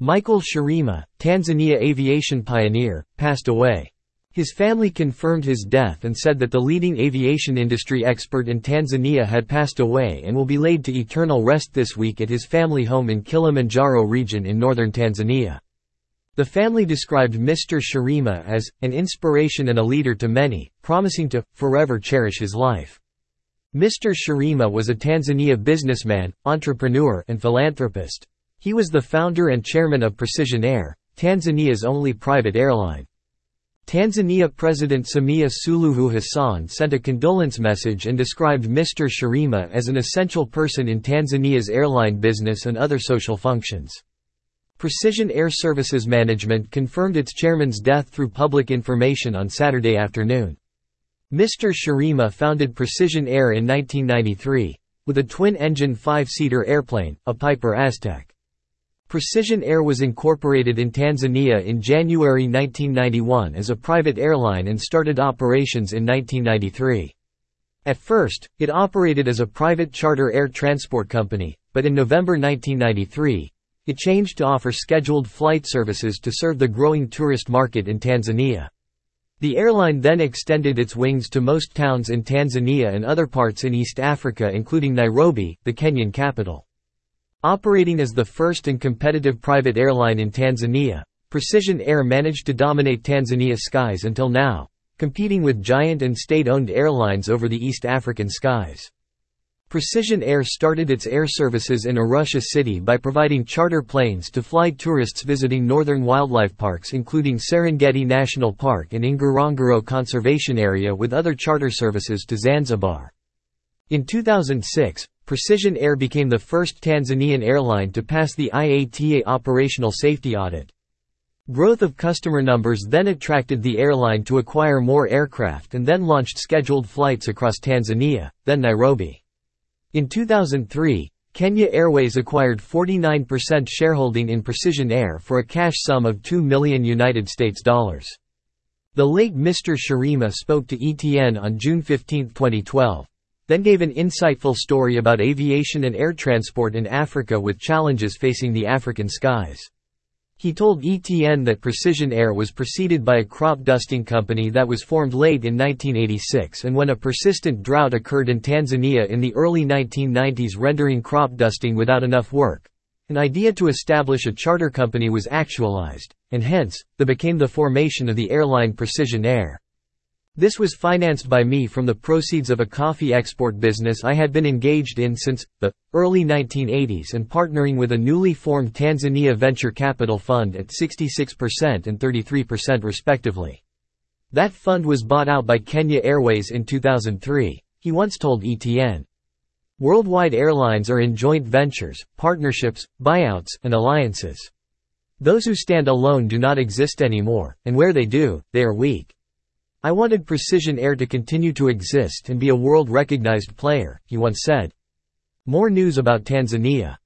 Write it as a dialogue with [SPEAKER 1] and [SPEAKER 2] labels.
[SPEAKER 1] Michael Shirima, Tanzania aviation pioneer, passed away. His family confirmed his death and said that the leading aviation industry expert in Tanzania had passed away and will be laid to eternal rest this week at his family home in Kilimanjaro region in northern Tanzania. The family described Mr. Shirima as an inspiration and a leader to many, promising to forever cherish his life. Mr. Shirima was a Tanzania businessman, entrepreneur, and philanthropist. He was the founder and chairman of Precision Air, Tanzania's only private airline. Tanzania President Samia Suluhu Hassan sent a condolence message and described Mr. Shirima as an essential person in Tanzania's airline business and other social functions. Precision Air Services Management confirmed its chairman's death through public information on Saturday afternoon. Mr. Shirima founded Precision Air in 1993, with a twin-engine five-seater airplane, a Piper Aztec. Precision Air was incorporated in Tanzania in January 1991 as a private airline and started operations in 1993. At first, it operated as a private charter air transport company, but in November 1993, it changed to offer scheduled flight services to serve the growing tourist market in Tanzania. The airline then extended its wings to most towns in Tanzania and other parts in East Africa including Nairobi, the Kenyan capital. Operating as the first and competitive private airline in Tanzania, Precision Air managed to dominate Tanzania skies until now, competing with giant and state-owned airlines over the East African skies. Precision Air started its air services in Arusha city by providing charter planes to fly tourists visiting northern wildlife parks including Serengeti National Park and Ngorongoro Conservation Area with other charter services to Zanzibar. In 2006, Precision Air became the first Tanzanian airline to pass the IATA operational safety audit. Growth of customer numbers then attracted the airline to acquire more aircraft and then launched scheduled flights across Tanzania, then Nairobi. In 2003, Kenya Airways acquired 49% shareholding in Precision Air for a cash sum of 2 million United States dollars. The late Mr. Shirima spoke to ETN on June 15, 2012 then gave an insightful story about aviation and air transport in Africa with challenges facing the African skies. He told ETN that Precision Air was preceded by a crop dusting company that was formed late in 1986 and when a persistent drought occurred in Tanzania in the early 1990s rendering crop dusting without enough work. An idea to establish a charter company was actualized, and hence, the became the formation of the airline Precision Air. This was financed by me from the proceeds of a coffee export business I had been engaged in since the early 1980s and partnering with a newly formed Tanzania Venture Capital Fund at 66% and 33% respectively. That fund was bought out by Kenya Airways in 2003, he once told ETN. Worldwide airlines are in joint ventures, partnerships, buyouts, and alliances. Those who stand alone do not exist anymore, and where they do, they are weak. I wanted Precision Air to continue to exist and be a world-recognized player, he once said. More news about Tanzania.